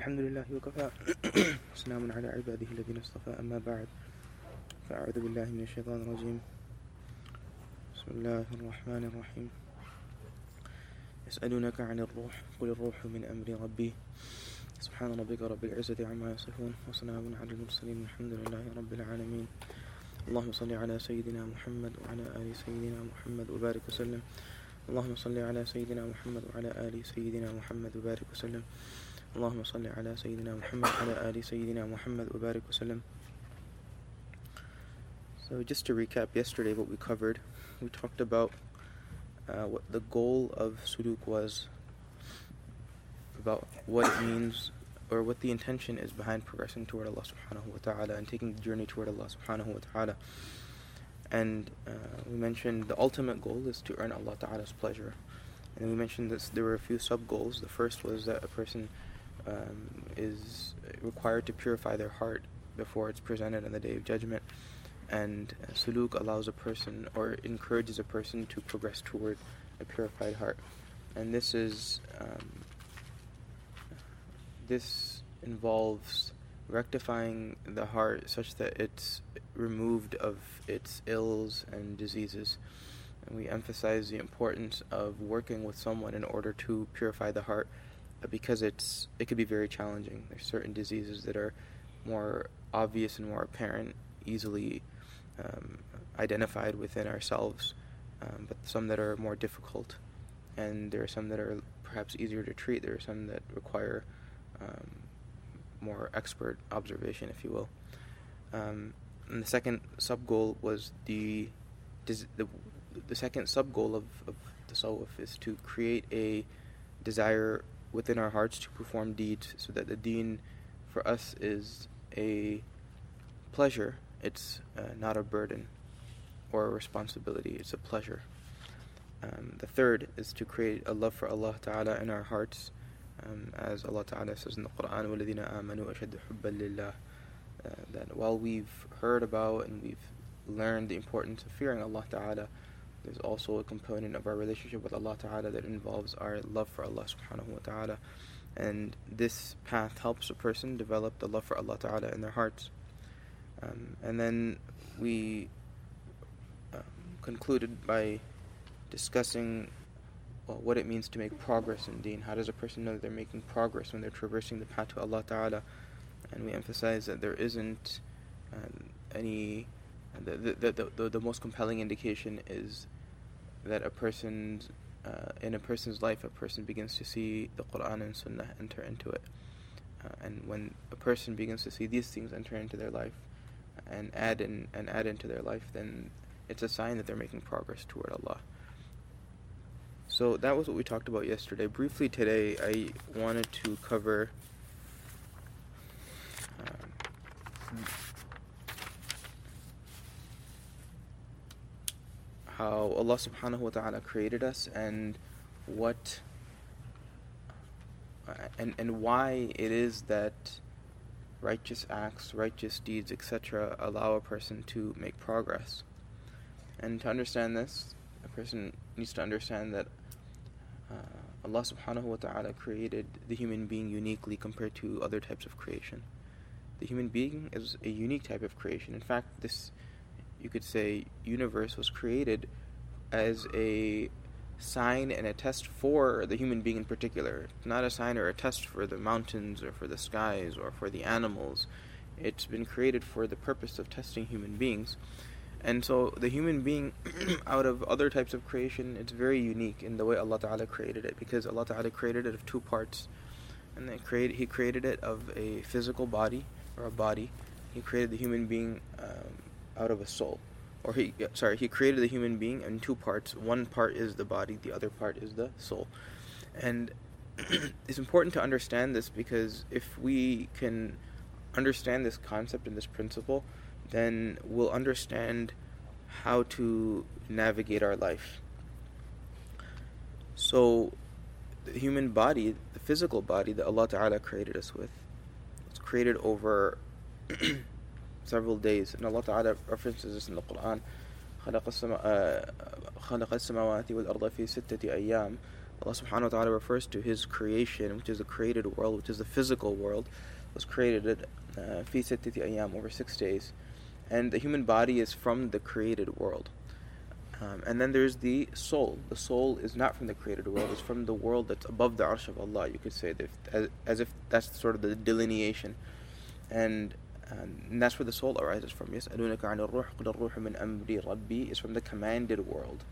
الحمد لله وكفى. وسلام على عباده الذين اصطفى. أما بعد فأعوذ بالله من الشيطان الرجيم. بسم الله الرحمن الرحيم. يسألونك عن الروح قل الروح من أمر ربي. سبحان ربك رب العزة عما يصفون وسلام على المرسلين الحمد لله رب العالمين. اللهم صل على سيدنا محمد وعلى آل سيدنا محمد وبارك وسلم. اللهم صل على سيدنا محمد وعلى آل سيدنا محمد وبارك وسلم. اللهم صل على سيدنا محمد وعلى آل سيدنا محمد وبارك وسلم So just to recap yesterday what we covered we talked about uh, what the goal of suluk was about what it means or what the intention is behind progressing toward Allah subhanahu wa ta'ala and taking the journey toward Allah subhanahu wa ta'ala. And uh, we mentioned the ultimate goal is to earn Allah ta'ala's pleasure. And we mentioned this there were a few sub goals the first was that a person um, is required to purify their heart before it's presented on the day of judgment. And uh, suluk allows a person or encourages a person to progress toward a purified heart. And this is um, this involves rectifying the heart such that it's removed of its ills and diseases. And we emphasize the importance of working with someone in order to purify the heart because it's it could be very challenging. There's certain diseases that are more obvious and more apparent, easily um, identified within ourselves, um, but some that are more difficult. And there are some that are perhaps easier to treat. There are some that require um, more expert observation, if you will. Um, and the second sub goal was the, the the second sub goal of, of the tasawwuf is to create a desire within our hearts to perform deeds so that the deen for us is a pleasure it's uh, not a burden or a responsibility it's a pleasure um, the third is to create a love for Allah Ta'ala in our hearts um, as Allah Ta'ala says in the Quran وَالَّذِينَ آمَنُوا أَشَدُّ حُبًّا لِلَّهِ uh, that while we've heard about and we've learned the importance of fearing Allah Ta'ala there's also a component of our relationship with Allah Ta'ala that involves our love for Allah Subhanahu wa Ta'ala. And this path helps a person develop the love for Allah Ta'ala in their hearts. Um, and then we um, concluded by discussing well, what it means to make progress in deen. How does a person know that they're making progress when they're traversing the path to Allah Ta'ala? And we emphasize that there isn't um, any the, the, the, the, most compelling indication is that a person's uh, in a person's life, a person begins to see the Quran and Sunnah enter into it. Uh, and when a person begins to see these things enter into their life and add in and add into their life, then it's a sign that they're making progress toward Allah. So that was what we talked about yesterday. Briefly today, I wanted to cover um, how Allah subhanahu wa ta'ala created us and what and and why it is that righteous acts, righteous deeds, etc. allow a person to make progress. And to understand this, a person needs to understand that uh, Allah subhanahu wa ta'ala created the human being uniquely compared to other types of creation. The human being is a unique type of creation. In fact, this you could say universe was created as a sign and a test for the human being in particular. Not a sign or a test for the mountains or for the skies or for the animals. It's been created for the purpose of testing human beings. And so the human being, out of other types of creation, it's very unique in the way Allah Ta'ala created it because Allah Ta'ala created it of two parts. And then create, He created it of a physical body or a body. He created the human being um, out of a soul. Or he sorry he created the human being in two parts. One part is the body the other part is the soul. And it's important to understand this because if we can understand this concept and this principle then we'll understand how to navigate our life. So the human body the physical body that Allah Ta'ala created us with it's created over several days. And Allah Ta'ala references this in the Quran. خلق السماوات والأرض في ستة أيام Allah subhanahu wa ta'ala refers to His creation, which is the created world, which is the physical world, was created uh, fi sittati ayam, over six days. And the human body is from the created world. Um, and then there's the soul. The soul is not from the created world, it's from the world that's above the arsh of Allah, you could say, as, as if that's sort of the delineation. And, um, and that's where the soul arises from. Yes, is from the commanded world.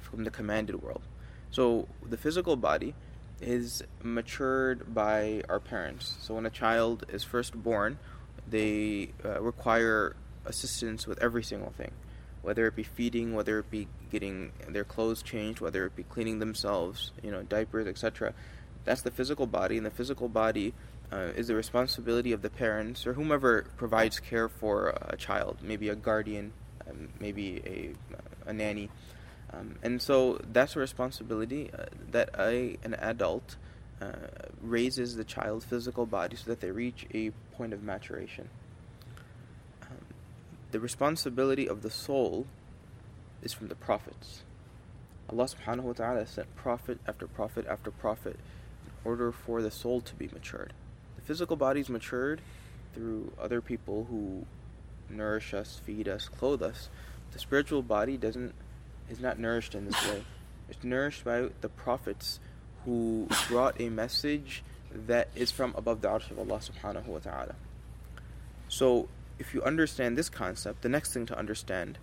From the commanded world. So the physical body is matured by our parents. So when a child is first born, they uh, require assistance with every single thing, whether it be feeding, whether it be getting their clothes changed, whether it be cleaning themselves, you know, diapers, etc. That's the physical body, and the physical body uh, is the responsibility of the parents or whomever provides care for a child, maybe a guardian, um, maybe a, a nanny. Um, and so that's a responsibility uh, that a, an adult uh, raises the child's physical body so that they reach a point of maturation. Um, the responsibility of the soul is from the prophets. Allah subhanahu wa ta'ala sent prophet after prophet after prophet in order for the soul to be matured. Physical bodies matured through other people who nourish us, feed us, clothe us. The spiritual body doesn't is not nourished in this way. It's nourished by the prophets who brought a message that is from above the arsh of Allah subhanahu wa ta'ala. So, if you understand this concept, the next thing to understand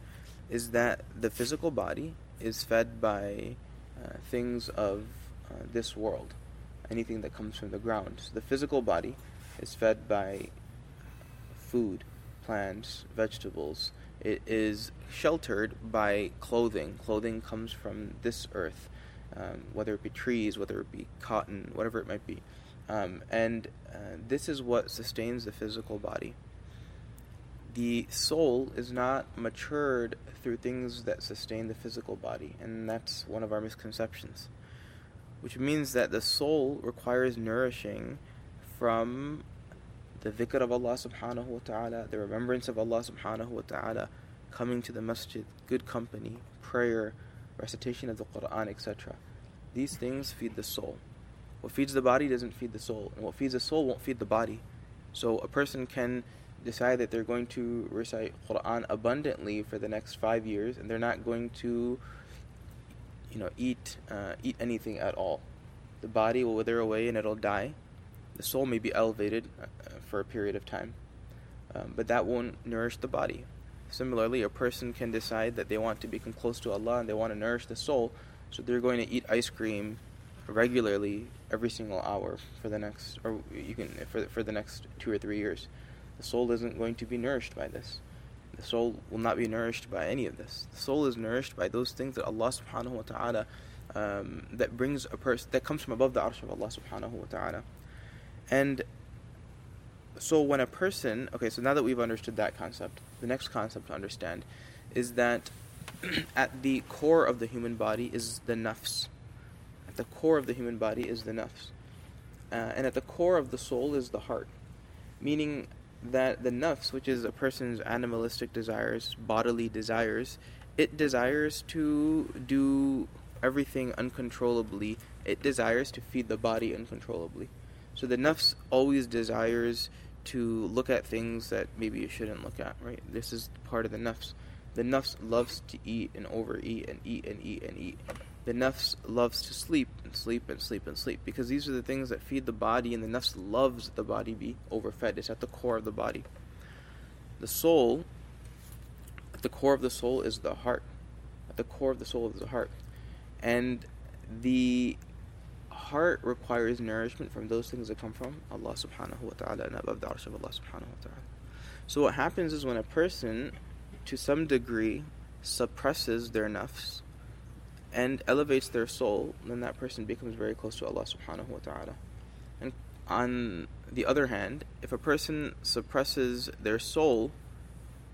is that the physical body is fed by uh, things of uh, this world, anything that comes from the ground. So, the physical body is fed by food, plants, vegetables, it is sheltered by clothing. Clothing comes from this earth, um, whether it be trees, whether it be cotton, whatever it might be. Um, and uh, this is what sustains the physical body. The soul is not matured through things that sustain the physical body, and that's one of our misconceptions. Which means that the soul requires nourishing from the dhikr of Allah subhanahu wa ta'ala, the remembrance of Allah subhanahu wa ta'ala, coming to the masjid, good company, prayer, recitation of the Quran, etc. These things feed the soul. What feeds the body doesn't feed the soul, and what feeds the soul won't feed the body. So a person can decide that they're going to recite Quran abundantly for the next five years, and they're not going to, you know, eat uh, eat anything at all. The body will wither away and it'll die. The soul may be elevated uh, for a period of time, um, but that won't nourish the body. Similarly, a person can decide that they want to become close to Allah and they want to nourish the soul, so they're going to eat ice cream regularly every single hour for the next, or you can for for the next two or three years. The soul isn't going to be nourished by this. The soul will not be nourished by any of this. The soul is nourished by those things that Allah Subhanahu wa Taala um, that brings a person that comes from above the arsh of Allah Subhanahu wa Taala, and so when a person okay so now that we've understood that concept the next concept to understand is that at the core of the human body is the nafs. At the core of the human body is the nafs. Uh, and at the core of the soul is the heart. Meaning that the nafs which is a person's animalistic desires bodily desires it desires to do everything uncontrollably it desires to feed the body uncontrollably so the nafs always desires to look at things that maybe you shouldn't look at, right? This is part of the nafs. The nafs loves to eat and overeat and eat and eat and eat. The nafs loves to sleep and sleep and sleep and sleep because these are the things that feed the body, and the nafs loves the body be overfed. It's at the core of the body. The soul, at the core of the soul is the heart. At the core of the soul is the heart. And the heart requires nourishment from those things that come from Allah subhanahu wa ta'ala and above the arsh of Allah subhanahu wa ta'ala. So what happens is when a person to some degree suppresses their nafs and elevates their soul, then that person becomes very close to Allah subhanahu wa ta'ala. And on the other hand, if a person suppresses their soul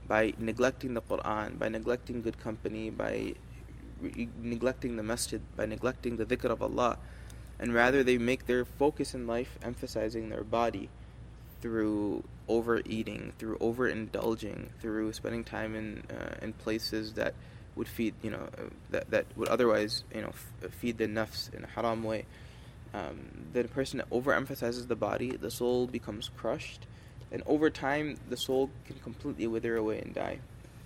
by neglecting the Quran, by neglecting good company, by re- neglecting the masjid, by neglecting the dhikr of Allah, and rather they make their focus in life emphasizing their body through overeating, through overindulging, through spending time in uh, in places that would feed, you know, uh, that, that would otherwise, you know, f- feed the nafs in a haram way. Um, the person that overemphasizes the body, the soul becomes crushed, and over time, the soul can completely wither away and die.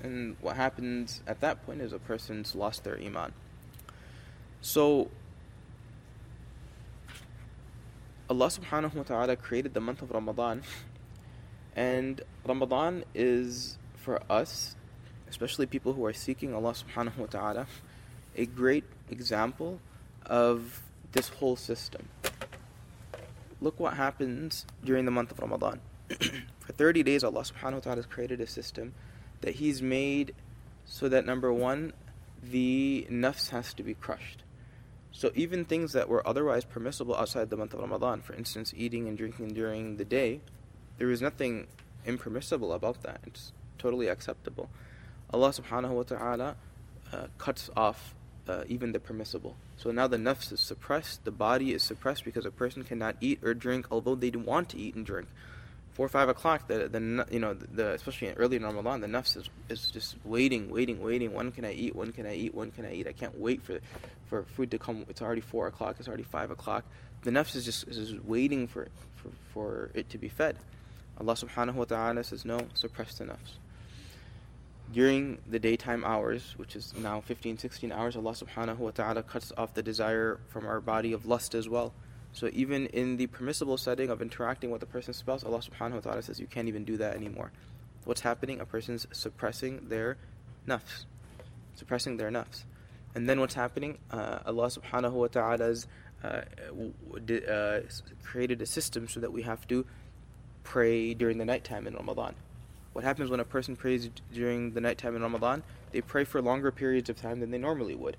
And what happens at that point is a person's lost their iman. So, Allah subhanahu wa ta'ala created the month of Ramadan, and Ramadan is for us, especially people who are seeking Allah subhanahu wa ta'ala, a great example of this whole system. Look what happens during the month of Ramadan. for 30 days, Allah subhanahu wa ta'ala has created a system that He's made so that number one, the nafs has to be crushed. So even things that were otherwise permissible outside the month of Ramadan, for instance, eating and drinking during the day, there is nothing impermissible about that. It's totally acceptable. Allah subhanahu wa ta'ala uh, cuts off uh, even the permissible. So now the nafs is suppressed, the body is suppressed because a person cannot eat or drink although they want to eat and drink. Four or five o'clock, the, the you know the especially in early Ramadan, the nafs is, is just waiting, waiting, waiting. When can I eat? When can I eat? When can I eat? I can't wait for for food to come. It's already four o'clock. It's already five o'clock. The nafs is just is just waiting for, for for it to be fed. Allah Subhanahu wa Taala says no, suppress the nafs during the daytime hours, which is now 15, 16 hours, Allah subhanahu wa ta'ala cuts off the desire from our body of lust as well. So even in the permissible setting of interacting with a person's spouse, Allah subhanahu wa ta'ala says you can't even do that anymore. What's happening? A person's suppressing their nafs. Suppressing their nafs. And then what's happening? Uh, Allah subhanahu wa ta'ala's uh, uh, created a system so that we have to pray during the nighttime in Ramadan. What happens when a person prays during the nighttime in Ramadan? They pray for longer periods of time than they normally would.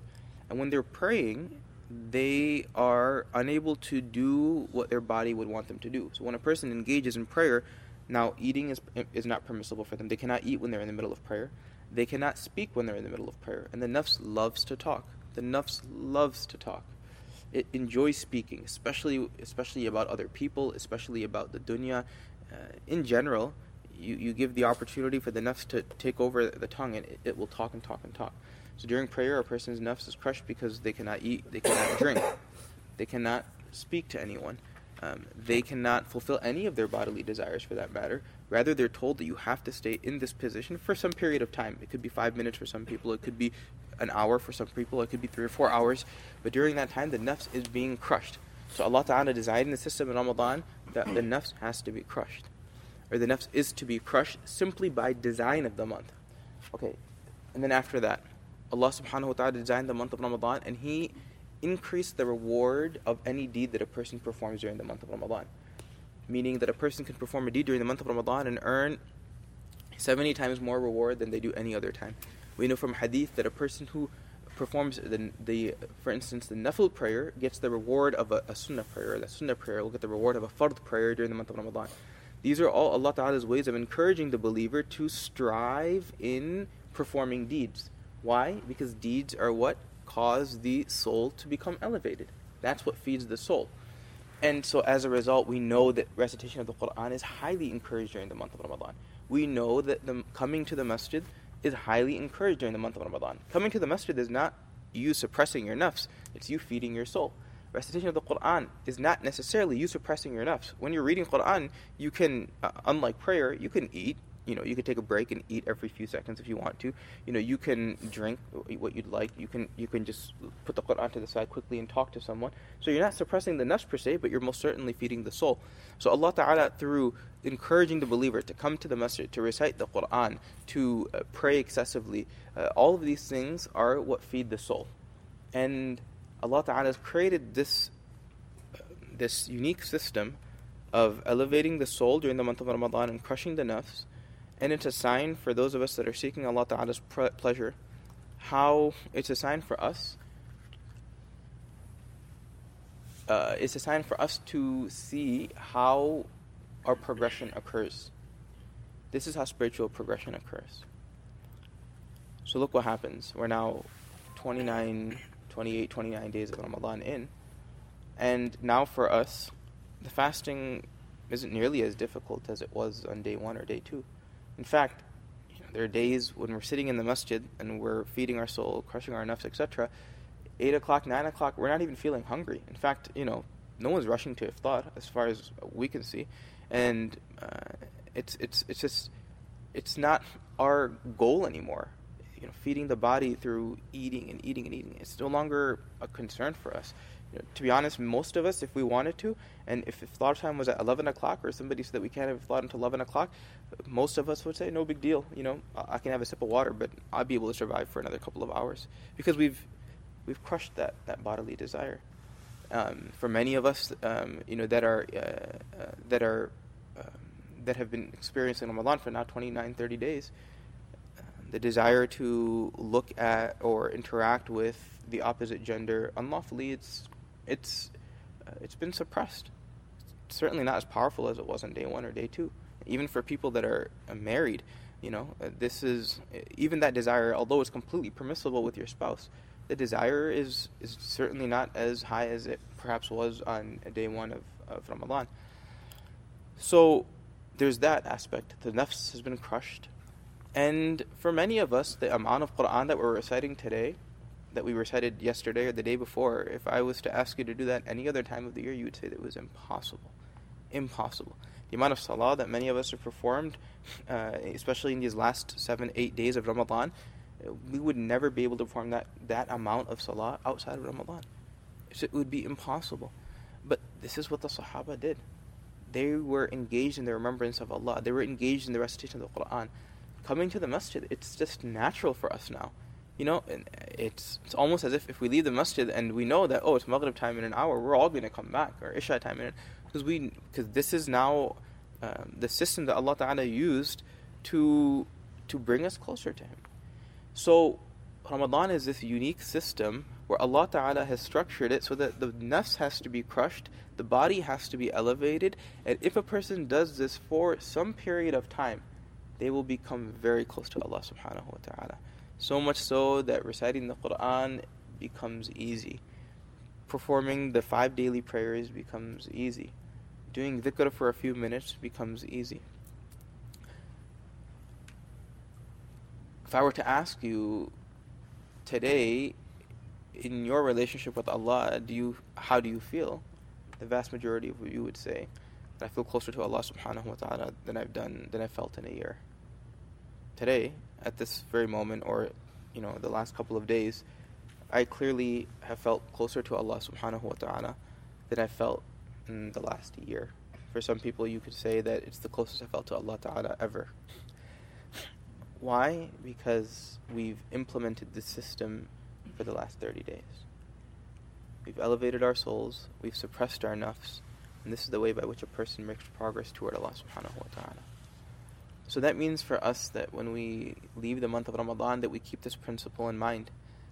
And when they're praying, they are unable to do what their body would want them to do. So when a person engages in prayer, now eating is, is not permissible for them. They cannot eat when they're in the middle of prayer. They cannot speak when they're in the middle of prayer. And the nafs loves to talk. The nafs loves to talk. It enjoys speaking, especially especially about other people, especially about the dunya. Uh, in general, you, you give the opportunity for the nafs to take over the tongue and it, it will talk and talk and talk. So during prayer, a person's nafs is crushed because they cannot eat, they cannot drink, they cannot speak to anyone. Um, they cannot fulfill any of their bodily desires for that matter. Rather, they're told that you have to stay in this position for some period of time. It could be five minutes for some people, it could be an hour for some people, it could be three or four hours. But during that time, the nafs is being crushed. So Allah Ta'ala designed the system in Ramadan that the nafs has to be crushed or the nafs is to be crushed simply by design of the month. Okay, and then after that, Allah subhanahu wa ta'ala designed the month of Ramadan and He increased the reward of any deed that a person performs during the month of Ramadan. Meaning that a person can perform a deed during the month of Ramadan and earn 70 times more reward than they do any other time. We know from hadith that a person who performs the, the for instance, the nafil prayer gets the reward of a, a sunnah prayer. The sunnah prayer will get the reward of a fard prayer during the month of Ramadan. These are all Allah Ta'ala's ways of encouraging the believer to strive in performing deeds. Why? Because deeds are what cause the soul to become elevated. That's what feeds the soul. And so as a result, we know that recitation of the Quran is highly encouraged during the month of Ramadan. We know that the coming to the masjid is highly encouraged during the month of Ramadan. Coming to the masjid is not you suppressing your nafs, it's you feeding your soul recitation of the Quran is not necessarily you suppressing your nafs. When you're reading Quran, you can, uh, unlike prayer, you can eat. You know, you can take a break and eat every few seconds if you want to. You know, you can drink what you'd like. You can you can just put the Quran to the side quickly and talk to someone. So you're not suppressing the nafs per se, but you're most certainly feeding the soul. So Allah Taala through encouraging the believer to come to the masjid, to recite the Quran, to uh, pray excessively, uh, all of these things are what feed the soul. And Allah Ta'ala has created this, this unique system of elevating the soul during the month of Ramadan and crushing the nafs. And it's a sign for those of us that are seeking Allah Ta'ala's pleasure, how it's a sign for us. Uh, it's a sign for us to see how our progression occurs. This is how spiritual progression occurs. So look what happens. We're now 29 28, 29 days of Ramadan in. And now for us, the fasting isn't nearly as difficult as it was on day one or day two. In fact, there are days when we're sitting in the masjid and we're feeding our soul, crushing our nafs, etc. Eight o'clock, nine o'clock, we're not even feeling hungry. In fact, you know, no one's rushing to iftar as far as we can see, and uh, it's it's it's just it's not our goal anymore. You know, feeding the body through eating and eating and eating. It's no longer a concern for us. You know, to be honest, most of us, if we wanted to, and if iftar time was at 11 o'clock, or somebody said that we can't have iftar until 11 o'clock, most of us would say, no big deal. You know, I can have a sip of water, but I'll be able to survive for another couple of hours because we've we've crushed that that bodily desire. Um, for many of us, um, you know, that are uh, uh, that are um, that have been experiencing Ramadan for now 29, 30 days, the desire to look at or interact with the opposite gender unlawfully, it's it's uh, it's been suppressed. It's certainly not as powerful as it was on day one or day two. Even for people that are uh, married, you know, uh, this is even that desire, although it's completely permissible with your spouse, the desire is is certainly not as high as it perhaps was on day one of, of Ramadan. So there's that aspect. The nafs has been crushed. And for many of us, the amount of Quran that we're reciting today, that we recited yesterday or the day before, if I was to ask you to do that any other time of the year, you would say that it was impossible. Impossible. The amount of salah that many of us have performed, uh, especially in these last seven, eight days of Ramadan, we would never be able to perform that, that amount of salah outside of Ramadan. So it would be impossible. But this is what the Sahaba did they were engaged in the remembrance of Allah. They were engaged in the recitation of the Quran. Coming to the masjid, it's just natural for us now. You know, it's it's almost as if if we leave the masjid and we know that oh it's Maghrib time in an hour, we're all going to come back or Isha time in because we because this is now um, the system that Allah Taala used to to bring us closer to Him. So Ramadan is this unique system where Allah Ta'ala has structured it so that the nafs has to be crushed, the body has to be elevated, and if a person does this for some period of time, they will become very close to Allah subhanahu wa ta'ala. So much so that reciting the Quran becomes easy. Performing the five daily prayers becomes easy. Doing dhikr for a few minutes becomes easy. If I were to ask you today, in your relationship with Allah, do you how do you feel? The vast majority of you would say that I feel closer to Allah subhanahu wa ta'ala than I've done than I felt in a year. Today, at this very moment or you know, the last couple of days, I clearly have felt closer to Allah subhanahu wa ta'ala than I felt in the last year. For some people you could say that it's the closest I felt to Allah ta'ala ever. Why? Because we've implemented this system for the last 30 days. We've elevated our souls, we've suppressed our nafs, and this is the way by which a person makes progress toward Allah subhanahu wa ta'ala. So that means for us that when we leave the month of Ramadan that we keep this principle in mind.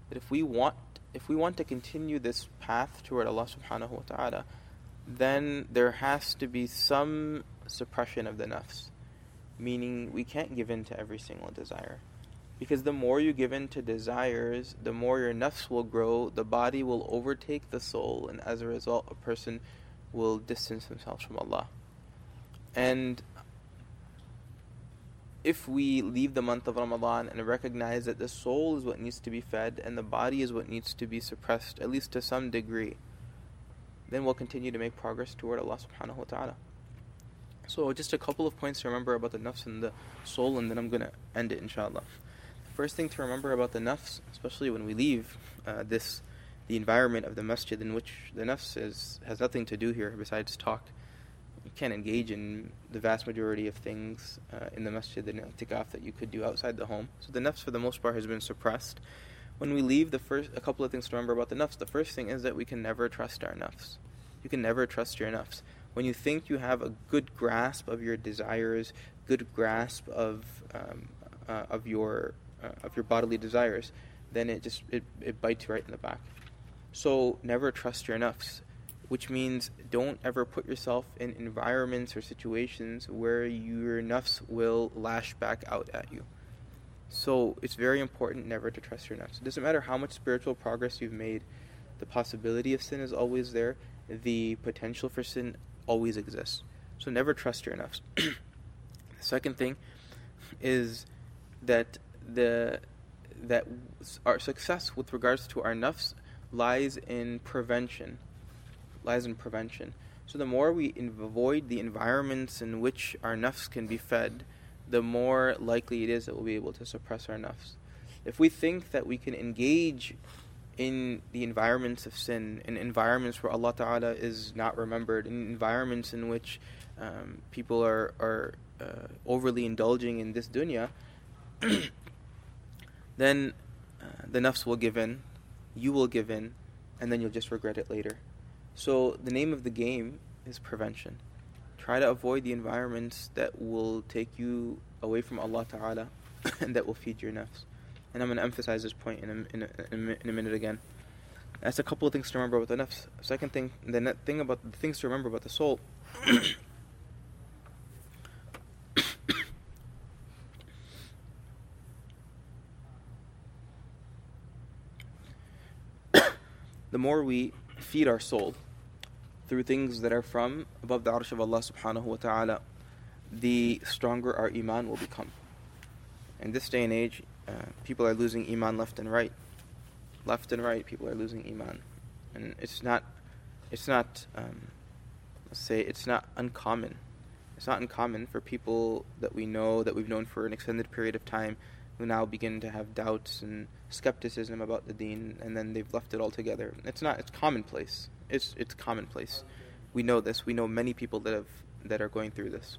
That if we want if we want to continue this path toward Allah subhanahu wa ta'ala, then there has to be some suppression of the nafs. Meaning we can't give in to every single desire. Because the more you give in to desires, the more your nafs will grow, the body will overtake the soul, and as a result, a person will distance themselves from Allah. And if we leave the month of Ramadan and recognize that the soul is what needs to be fed and the body is what needs to be suppressed, at least to some degree, then we'll continue to make progress toward Allah subhanahu wa ta'ala. So, just a couple of points to remember about the nafs and the soul, and then I'm going to end it inshallah. The First thing to remember about the nafs, especially when we leave uh, this, the environment of the masjid in which the nafs is, has nothing to do here besides talk. You can't engage in the vast majority of things uh, in the masjid and i'tikaf that you could do outside the home. So the nafs, for the most part, has been suppressed. When we leave, the first a couple of things to remember about the nafs. The first thing is that we can never trust our nafs. You can never trust your nafs. When you think you have a good grasp of your desires, good grasp of um, uh, of your uh, of your bodily desires, then it just it, it bites you right in the back. So never trust your nafs, which means don't ever put yourself in environments or situations where your nafs will lash back out at you. So it's very important never to trust your nafs. It doesn't matter how much spiritual progress you've made, the possibility of sin is always there. The potential for sin always exists. So never trust your nafs. the second thing is that the that our success with regards to our nafs lies in prevention. Lies in prevention. So the more we avoid the environments in which our nafs can be fed, the more likely it is that we'll be able to suppress our nafs. If we think that we can engage in the environments of sin, in environments where Allah Ta'ala is not remembered, in environments in which um, people are, are uh, overly indulging in this dunya, then uh, the nafs will give in, you will give in, and then you'll just regret it later. So the name of the game is prevention. Try to avoid the environments that will take you away from Allah Ta'ala and that will feed your nafs. And I'm going to emphasize this point in a, in a, in a minute again. That's a couple of things to remember about the nafs. Second thing, the thing about the things to remember about the soul. the more we feed our soul through things that are from above the arsh of Allah subhanahu wa ta'ala, the stronger our iman will become. In this day and age, uh, people are losing iman left and right. Left and right, people are losing iman, and it's not, it's not, um, let's say, it's not uncommon. It's not uncommon for people that we know, that we've known for an extended period of time, who now begin to have doubts and skepticism about the deen, and then they've left it altogether. It's not. It's commonplace. It's it's commonplace. We know this. We know many people that have that are going through this.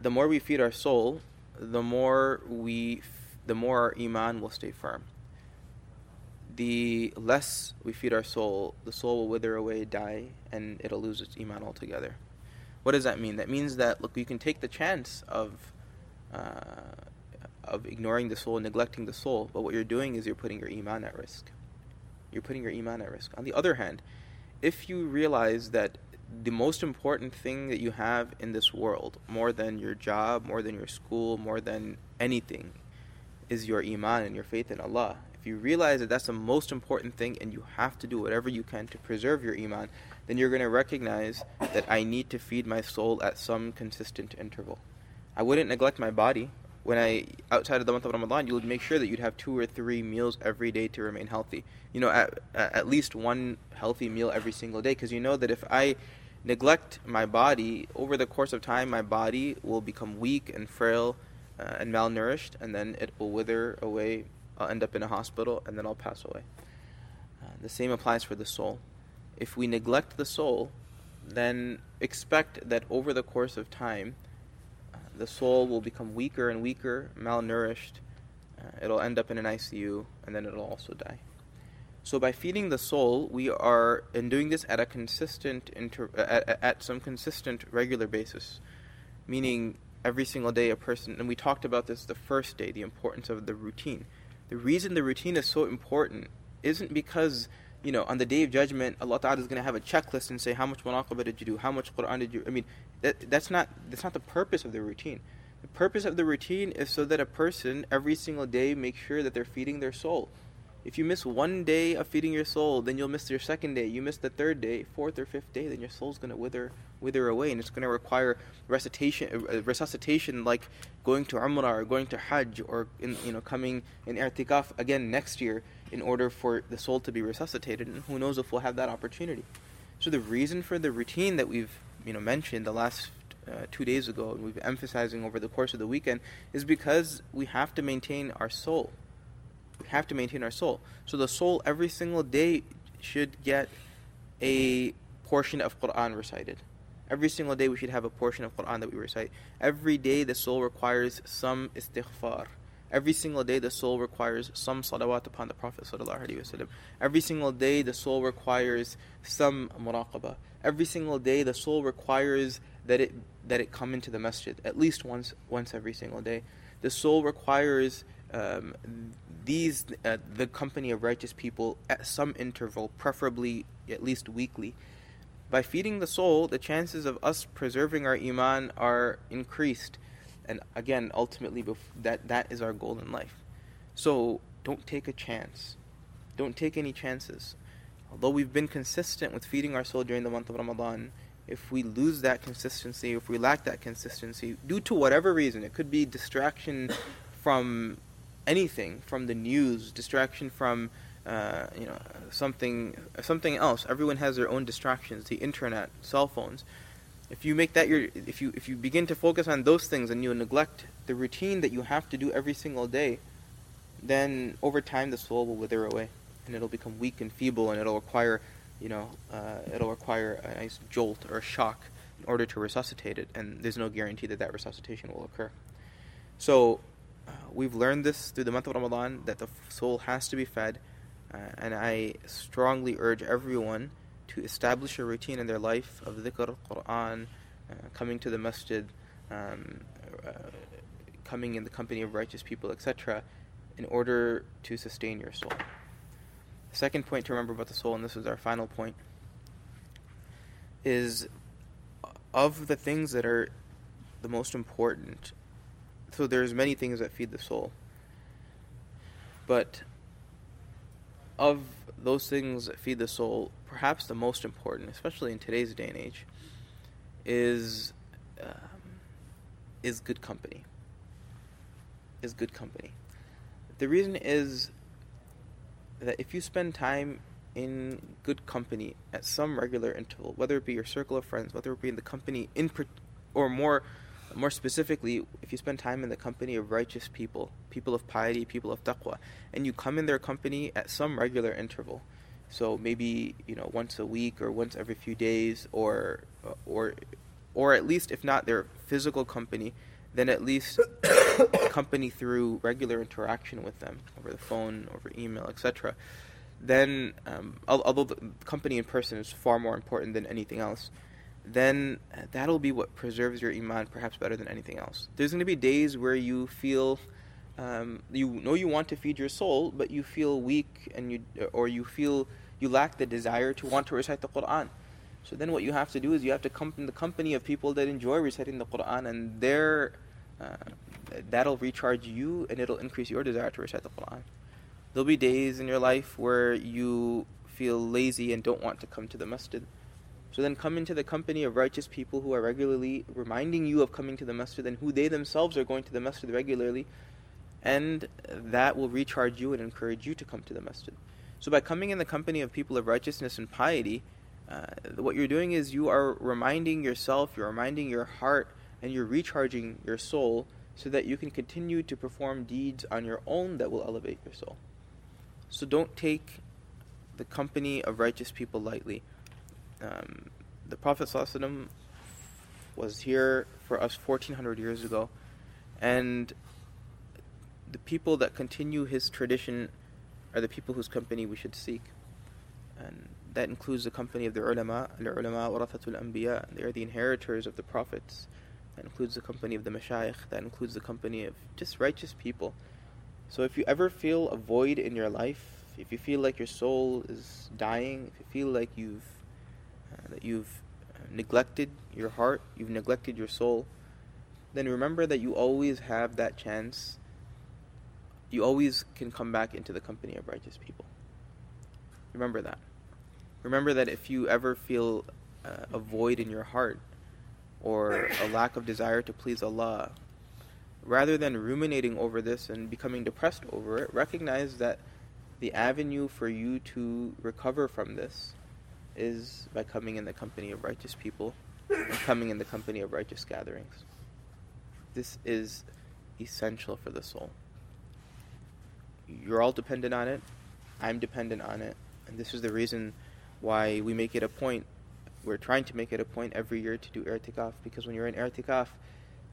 The more we feed our soul, the more we, the more our iman will stay firm. The less we feed our soul, the soul will wither away, die, and it'll lose its iman altogether. What does that mean? That means that look, you can take the chance of uh, of ignoring the soul, neglecting the soul, but what you're doing is you're putting your iman at risk. You're putting your iman at risk. On the other hand, if you realize that the most important thing that you have in this world, more than your job, more than your school, more than anything, is your iman and your faith in Allah. If you realize that that's the most important thing and you have to do whatever you can to preserve your iman, then you're going to recognize that I need to feed my soul at some consistent interval. I wouldn't neglect my body when I outside of the month of Ramadan, you would make sure that you'd have two or three meals every day to remain healthy. You know, at at least one healthy meal every single day, because you know that if I neglect my body over the course of time, my body will become weak and frail uh, and malnourished, and then it will wither away. I'll end up in a hospital, and then I'll pass away. Uh, the same applies for the soul. If we neglect the soul, then expect that over the course of time the soul will become weaker and weaker, malnourished. Uh, it'll end up in an ICU, and then it'll also die. So by feeding the soul, we are in doing this at a consistent inter- at, at some consistent regular basis, meaning every single day a person. And we talked about this the first day, the importance of the routine. The reason the routine is so important isn't because you know, on the day of judgment, Allah Ta'ala is going to have a checklist and say, how much muraqabah did you do? How much Quran did you... I mean, that, that's, not, that's not the purpose of the routine. The purpose of the routine is so that a person, every single day, makes sure that they're feeding their soul. If you miss one day of feeding your soul, then you'll miss your second day. You miss the third day, fourth or fifth day, then your soul's going to wither wither away, and it's going to require recitation, uh, resuscitation, like going to Umrah or going to Hajj or in, you know coming in i'tikaf again next year in order for the soul to be resuscitated. And who knows if we'll have that opportunity. So the reason for the routine that we've you know mentioned the last uh, two days ago and we've emphasizing over the course of the weekend is because we have to maintain our soul. We have to maintain our soul. So the soul every single day should get a portion of Quran recited. Every single day we should have a portion of Quran that we recite. Every day the soul requires some istighfar Every single day, the soul requires some salawat upon the Prophet ﷺ. Every single day, the soul requires some muraqabah. Every single day, the soul requires that it that it come into the masjid at least once once every single day. The soul requires um, these uh, the company of righteous people at some interval, preferably at least weekly. By feeding the soul, the chances of us preserving our iman are increased and again ultimately that that is our goal in life so don't take a chance don't take any chances although we've been consistent with feeding our soul during the month of ramadan if we lose that consistency, if we lack that consistency, due to whatever reason, it could be distraction from anything, from the news, distraction from uh, you know something something else. Everyone has their own distractions, the internet, cell phones. If you make that your if you if you begin to focus on those things and you neglect the routine that you have to do every single day, then over time the soul will wither away and it'll become weak and feeble and it'll require you know, uh, it'll require a nice jolt or a shock in order to resuscitate it, and there's no guarantee that that resuscitation will occur. So, uh, we've learned this through the month of Ramadan that the soul has to be fed, uh, and I strongly urge everyone to establish a routine in their life of dhikr, Quran, uh, coming to the masjid, um, uh, coming in the company of righteous people, etc., in order to sustain your soul. The second point to remember about the soul, and this is our final point, is of the things that are the most important. So there's many things that feed the soul. But of those things that feed the soul, perhaps the most important, especially in today's day and age, is um, is good company. Is good company. The reason is that if you spend time in good company at some regular interval, whether it be your circle of friends, whether it be in the company in or more more specifically, if you spend time in the company of righteous people, people of piety, people of taqwa, and you come in their company at some regular interval, so maybe you know once a week or once every few days, or or or at least if not their physical company, then at least company through regular interaction with them over the phone, over email, etc., then, um, although the company in person is far more important than anything else, then that'll be what preserves your iman perhaps better than anything else. There's going to be days where you feel, um, you know, you want to feed your soul, but you feel weak and you, or you feel you lack the desire to want to recite the Quran. So then what you have to do is you have to come in the company of people that enjoy reciting the Quran and their uh, that'll recharge you and it'll increase your desire to recite the Quran. There'll be days in your life where you feel lazy and don't want to come to the masjid. So then come into the company of righteous people who are regularly reminding you of coming to the masjid and who they themselves are going to the masjid regularly, and that will recharge you and encourage you to come to the masjid. So by coming in the company of people of righteousness and piety, uh, what you're doing is you are reminding yourself, you're reminding your heart, and you're recharging your soul so that you can continue to perform deeds on your own that will elevate your soul. So don't take the company of righteous people lightly. Um, the Prophet ﷺ was here for us 1400 years ago, and the people that continue his tradition are the people whose company we should seek. And that includes the company of the ulama, the ulama warathatul anbiya, they are the inheritors of the prophets. That includes the company of the mashayikh, that includes the company of just righteous people. So if you ever feel a void in your life, if you feel like your soul is dying, if you feel like you've uh, that you've neglected your heart, you've neglected your soul, then remember that you always have that chance. You always can come back into the company of righteous people. Remember that. Remember that if you ever feel uh, a void in your heart or a lack of desire to please Allah, rather than ruminating over this and becoming depressed over it, recognize that the avenue for you to recover from this is by coming in the company of righteous people and coming in the company of righteous gatherings. This is essential for the soul. You're all dependent on it. I'm dependent on it. And this is the reason why we make it a point. We're trying to make it a point every year to do i'tikaf because when you're in i'tikaf,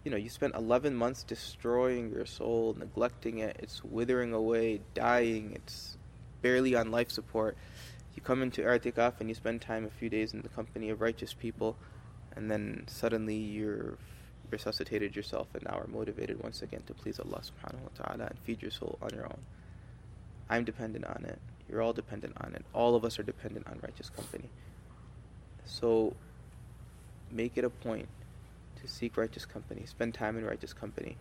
you know, you spent 11 months destroying your soul, neglecting it. It's withering away, dying. It's barely on life support. You come into i'tikaf and you spend time a few days in the company of righteous people, and then suddenly you're resuscitated yourself and now are motivated once again to please Allah subhanahu wa ta'ala and feed your soul on your own. I'm dependent on it. You're all dependent on it. All of us are dependent on righteous company. So make it a point to seek righteous company, spend time in righteous company.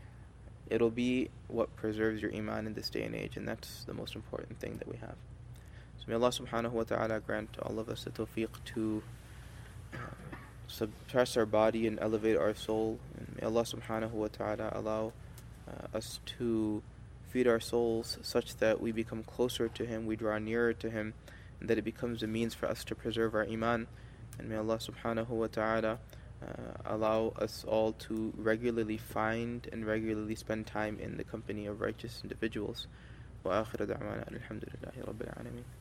It'll be what preserves your iman in this day and age, and that's the most important thing that we have. So may Allah subhanahu wa ta'ala grant all of us the tawfiq to uh, suppress our body and elevate our soul. And may Allah subhanahu wa ta'ala allow uh, us to feed our souls such that we become closer to Him, we draw nearer to Him, and that it becomes a means for us to preserve our iman. And may Allah subhanahu wa ta'ala uh, allow us all to regularly find and regularly spend time in the company of righteous individuals. وآخر دعوانا الحمد لله رب العالمين